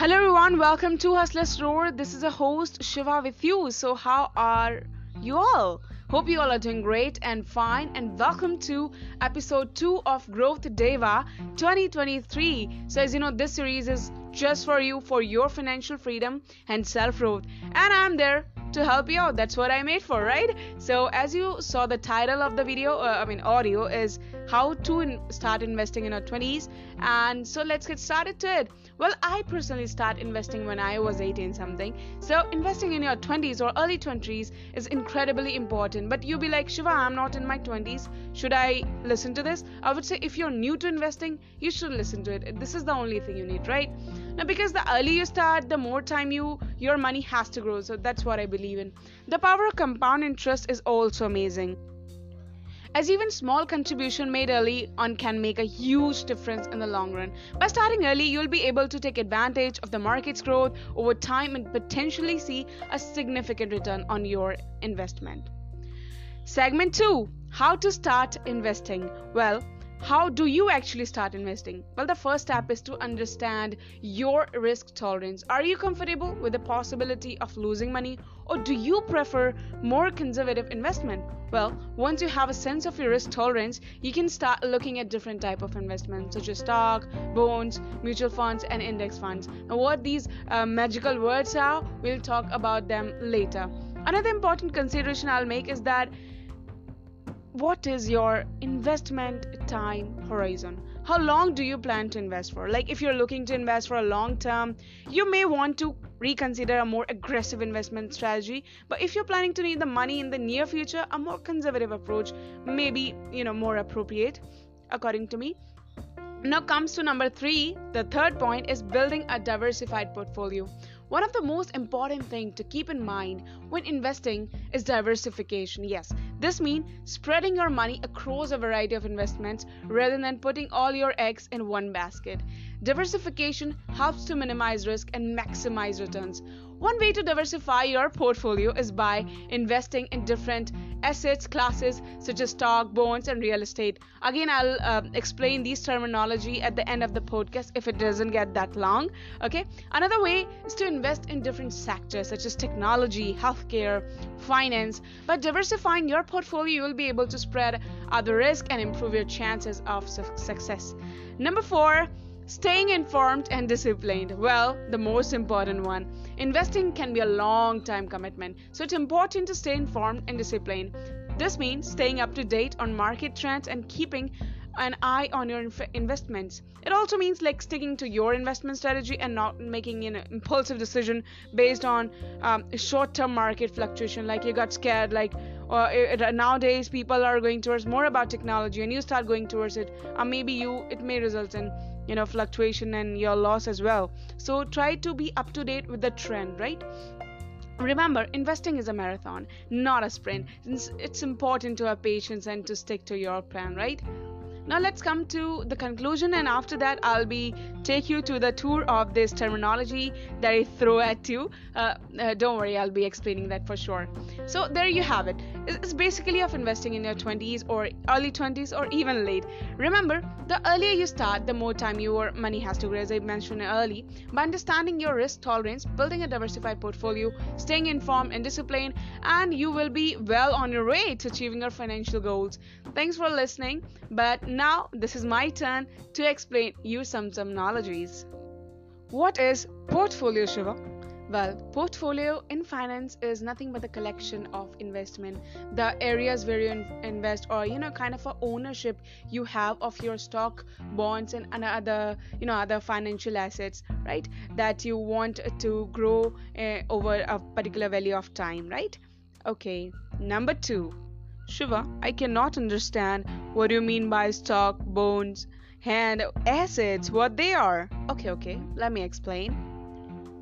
Hello everyone, welcome to Hustlers Roar. This is a host Shiva with you. So how are you all? Hope you all are doing great and fine and welcome to episode 2 of Growth Deva 2023. So as you know this series is just for you for your financial freedom and self-growth and I'm there to help you out. That's what I made for, right? So, as you saw, the title of the video, uh, I mean, audio is how to in- start investing in Your 20s. And so, let's get started to it. Well, I personally start investing when I was 18 something. So, investing in your 20s or early 20s is incredibly important. But you'll be like, Shiva, I'm not in my 20s. Should I listen to this? I would say if you're new to investing, you should listen to it. This is the only thing you need, right? Now, because the earlier you start, the more time you your money has to grow. So that's what I believe in. The power of compound interest is also amazing as even small contribution made early on can make a huge difference in the long run. By starting early, you'll be able to take advantage of the market's growth over time and potentially see a significant return on your investment. Segment 2 How to start investing. Well, how do you actually start investing? Well, the first step is to understand your risk tolerance. Are you comfortable with the possibility of losing money or do you prefer more conservative investment? Well, once you have a sense of your risk tolerance, you can start looking at different type of investments such as stock, bonds, mutual funds and index funds. Now, what these uh, magical words are, we'll talk about them later. Another important consideration I'll make is that what is your investment time horizon? How long do you plan to invest for? Like if you're looking to invest for a long term you may want to reconsider a more aggressive investment strategy. But if you're planning to need the money in the near future a more conservative approach may be you know more appropriate according to me. Now comes to number 3 the third point is building a diversified portfolio one of the most important things to keep in mind when investing is diversification. Yes, this means spreading your money across a variety of investments rather than putting all your eggs in one basket. Diversification helps to minimize risk and maximize returns. One way to diversify your portfolio is by investing in different assets classes such as stock, bonds, and real estate. Again, I'll uh, explain these terminology at the end of the podcast if it doesn't get that long. Okay. Another way is to invest in different sectors such as technology, healthcare, finance. By diversifying your portfolio, you will be able to spread other risk and improve your chances of su- success. Number four Staying informed and disciplined. Well, the most important one. Investing can be a long time commitment, so it's important to stay informed and disciplined. This means staying up to date on market trends and keeping an eye on your inf- investments. It also means like sticking to your investment strategy and not making an impulsive decision based on um, short-term market fluctuation. Like you got scared, like uh, it, nowadays people are going towards more about technology, and you start going towards it. Or maybe you it may result in you know fluctuation and your loss as well. So try to be up to date with the trend right? Remember investing is a marathon not a sprint. It's, important to have patience and to stick to your plan right? Now let's come to the conclusion and after that i'll be take you to the tour of this terminology that i throw at you. Uh, uh, don't worry i'll be explaining that for sure. So there you have it it's basically of investing in your 20s or early 20s or even late remember the earlier you start the more time your money has to grow as i mentioned early by understanding your risk tolerance building a diversified portfolio staying informed and disciplined and you will be well on your way to achieving your financial goals thanks for listening but now this is my turn to explain you some terminologies. What is portfolio, Shiva? Well, portfolio in finance is nothing but the collection of investment, the areas where you invest, or you know, kind of a ownership you have of your stock, bonds, and other you know other financial assets, right? That you want to grow uh, over a particular value of time, right? Okay. Number two, Shiva, I cannot understand what you mean by stock, bonds, and assets, what they are. Okay, okay, let me explain.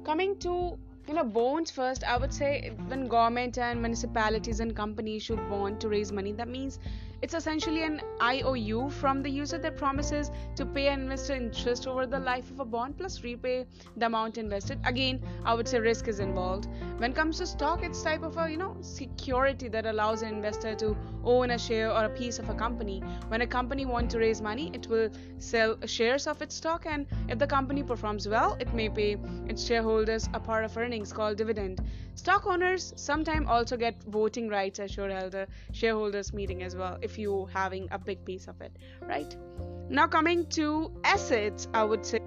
Coming to you know bonds first i would say when government and municipalities and companies should bond to raise money that means it's essentially an IOU from the user that promises to pay an investor interest over the life of a bond plus repay the amount invested. Again, I would say risk is involved. When it comes to stock, it's type of a you know security that allows an investor to own a share or a piece of a company. When a company wants to raise money, it will sell shares of its stock, and if the company performs well, it may pay its shareholders a part of earnings called dividend. Stock owners sometimes also get voting rights as shareholder shareholders meeting as well if you having a big piece of it, right? Now coming to assets, I would say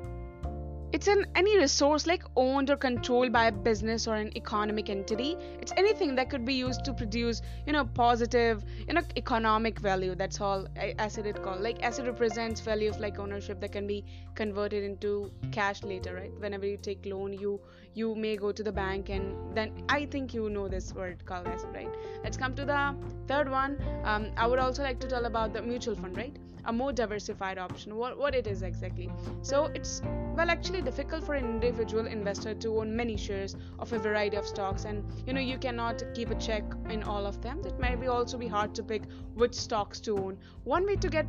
it's an any resource like owned or controlled by a business or an economic entity. It's anything that could be used to produce, you know, positive, you know, economic value. That's all asset it called. Like asset represents value of like ownership that can be converted into cash later, right? Whenever you take loan, you you may go to the bank and then I think you know this word called asset, right? Let's come to the third one. Um, I would also like to tell about the mutual fund, right? a more diversified option what, what it is exactly so it's well actually difficult for an individual investor to own many shares of a variety of stocks and you know you cannot keep a check in all of them. It may be also be hard to pick which stocks to own. One way to get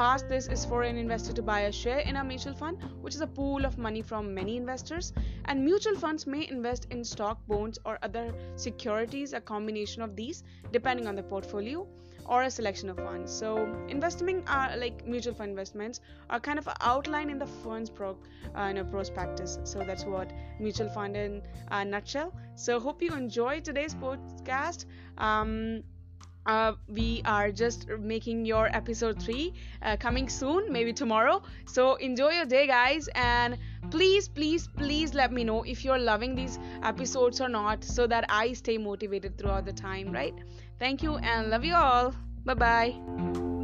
past this is for an investor to buy a share in a mutual fund which is a pool of money from many investors and mutual funds may invest in stock bonds or other securities a combination of these depending on the portfolio or a selection of funds. So investing are like mutual fund investments are kind of outlined in the fund's pro, uh, you know, prospectus. So that's what mutual fund in a nutshell. So hope you enjoyed today's podcast. Um, uh, we are just making your episode 3 uh, coming soon maybe tomorrow so enjoy your day guys and please please please let me know if you're loving these episodes or not so that i stay motivated throughout the time right Thank you and love you all. Bye bye.